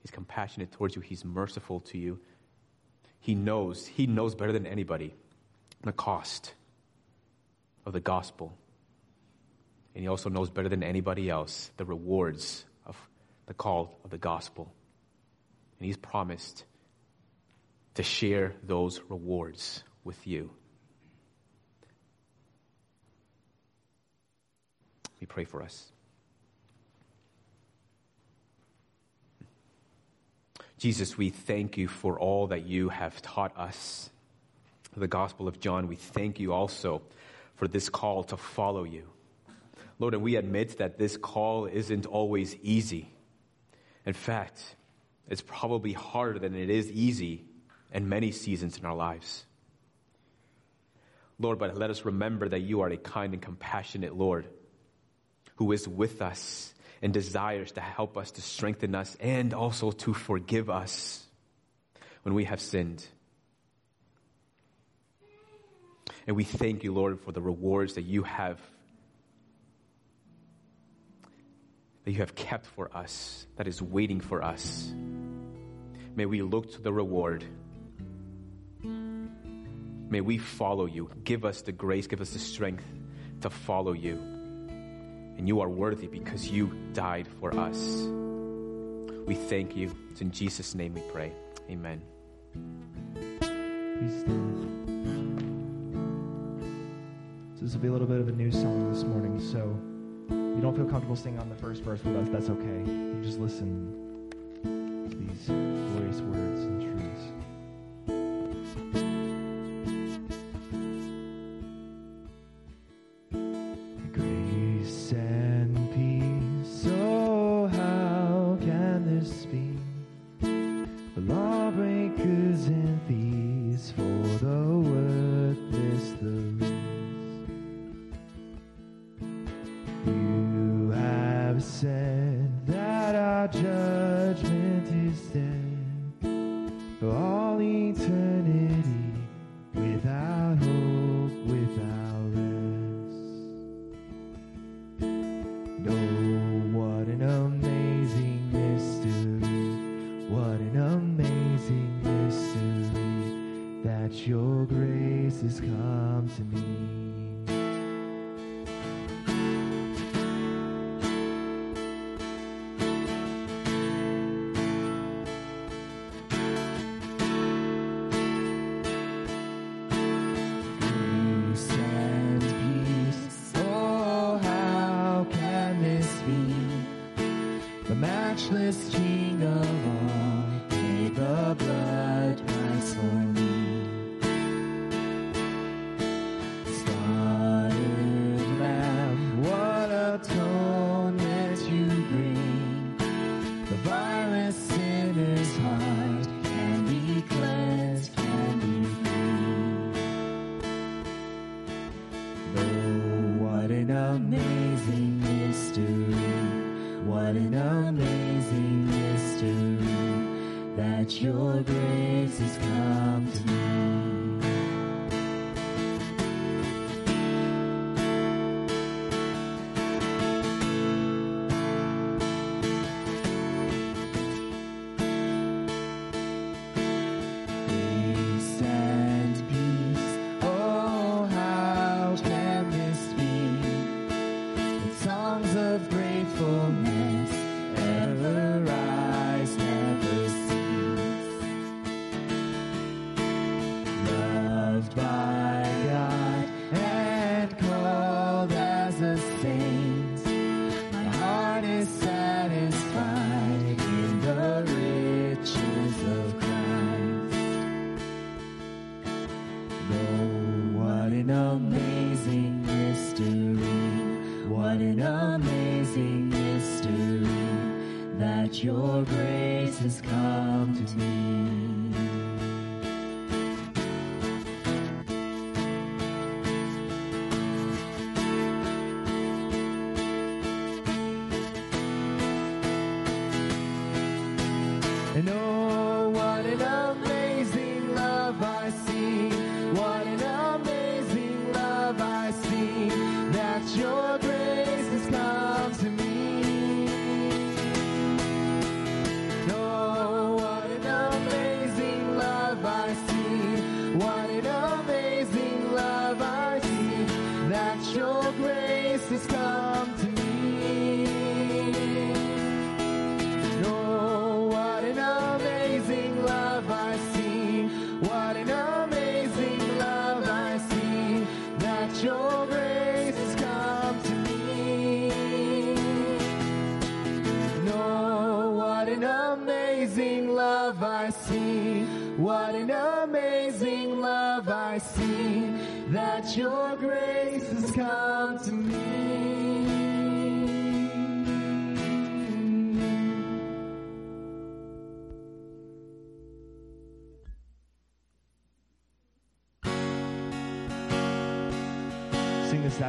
He's compassionate towards you. He's merciful to you. He knows, he knows better than anybody the cost of the gospel. And he also knows better than anybody else the rewards of the call of the gospel. And he's promised to share those rewards with you. We pray for us. Jesus, we thank you for all that you have taught us. The Gospel of John, we thank you also for this call to follow you. Lord, and we admit that this call isn't always easy. In fact, it's probably harder than it is easy in many seasons in our lives. Lord, but let us remember that you are a kind and compassionate Lord who is with us and desires to help us, to strengthen us, and also to forgive us when we have sinned. And we thank you, Lord, for the rewards that you have that you have kept for us, that is waiting for us. May we look to the reward. May we follow you. Give us the grace, give us the strength to follow you and you are worthy because you died for us. We thank you. It's in Jesus' name we pray. Amen. So this will be a little bit of a new song this morning. So if you don't feel comfortable singing on the first verse with us, that's okay. You just listen to these glorious words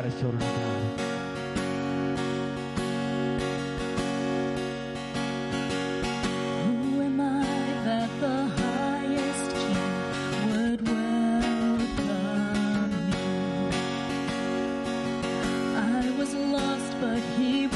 as children of God. Who am I that the highest king would welcome me? I was lost, but he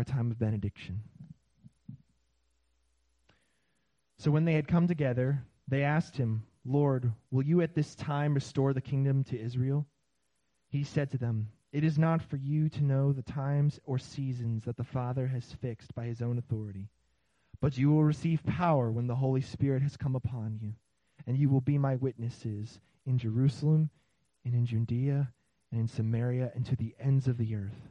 our time of benediction. So when they had come together, they asked him, Lord, will you at this time restore the kingdom to Israel? He said to them, It is not for you to know the times or seasons that the Father has fixed by his own authority, but you will receive power when the Holy Spirit has come upon you, and you will be my witnesses in Jerusalem and in Judea and in Samaria and to the ends of the earth.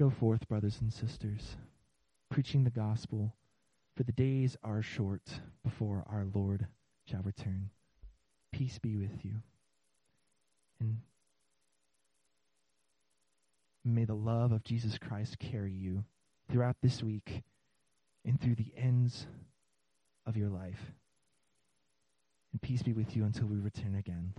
Go forth, brothers and sisters, preaching the gospel, for the days are short before our Lord shall return. Peace be with you. And may the love of Jesus Christ carry you throughout this week and through the ends of your life. And peace be with you until we return again.